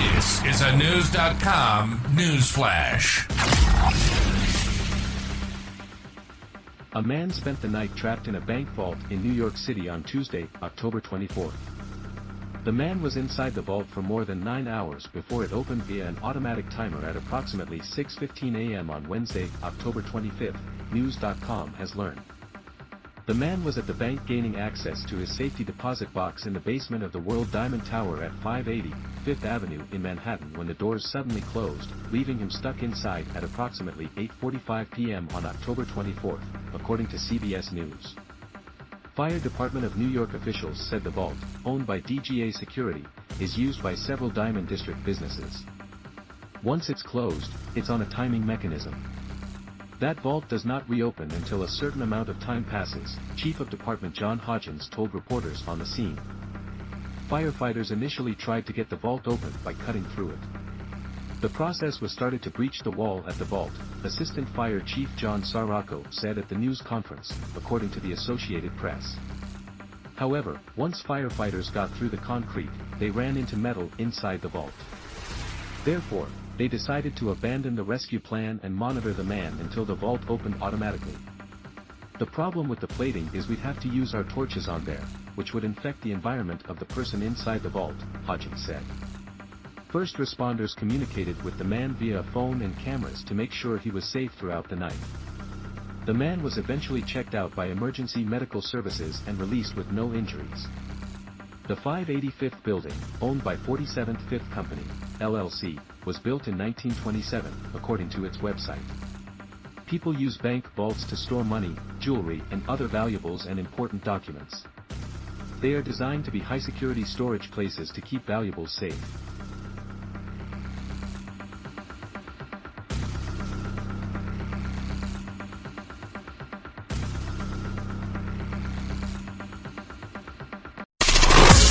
This is a Knewz.com news flash. A man spent the night trapped in a bank vault in New York City on Tuesday, October 24. The man was inside the vault for more than nine hours before it opened via an automatic timer at approximately 6.15 a.m. on Wednesday, October 25, Knewz.com has learned. The man was at the bank gaining access to his safety deposit box in the basement of the World Diamond Tower at 580 Fifth Avenue in Manhattan when the doors suddenly closed, leaving him stuck inside at approximately 8.45 p.m. on October 24, according to CBS News. Fire Department of New York officials said the vault, owned by DGA Security, is used by several Diamond District businesses. Once it's closed, it's on a timing mechanism. That vault does not reopen until a certain amount of time passes, Chief of Department John Hodgens told reporters on the scene. Firefighters initially tried to get the vault open by cutting through it. The process was started to breach the wall at the vault, Assistant Fire Chief John Saracco said at the news conference, according to the Associated Press. However, once firefighters got through the concrete, they ran into metal inside the vault. Therefore, they decided to abandon the rescue plan and monitor the man until the vault opened automatically. The problem with the plating is we'd have to use our torches on there, which would infect the environment of the person inside the vault, Hodgens said. First responders communicated with the man via phone and cameras to make sure he was safe throughout the night. The man was eventually checked out by emergency medical services and released with no injuries. The 585th building, owned by 47th Fifth Company, LLC, was built in 1927, according to its website. People use bank vaults to store money, jewelry, and other valuables and important documents. They are designed to be high-security storage places to keep valuables safe.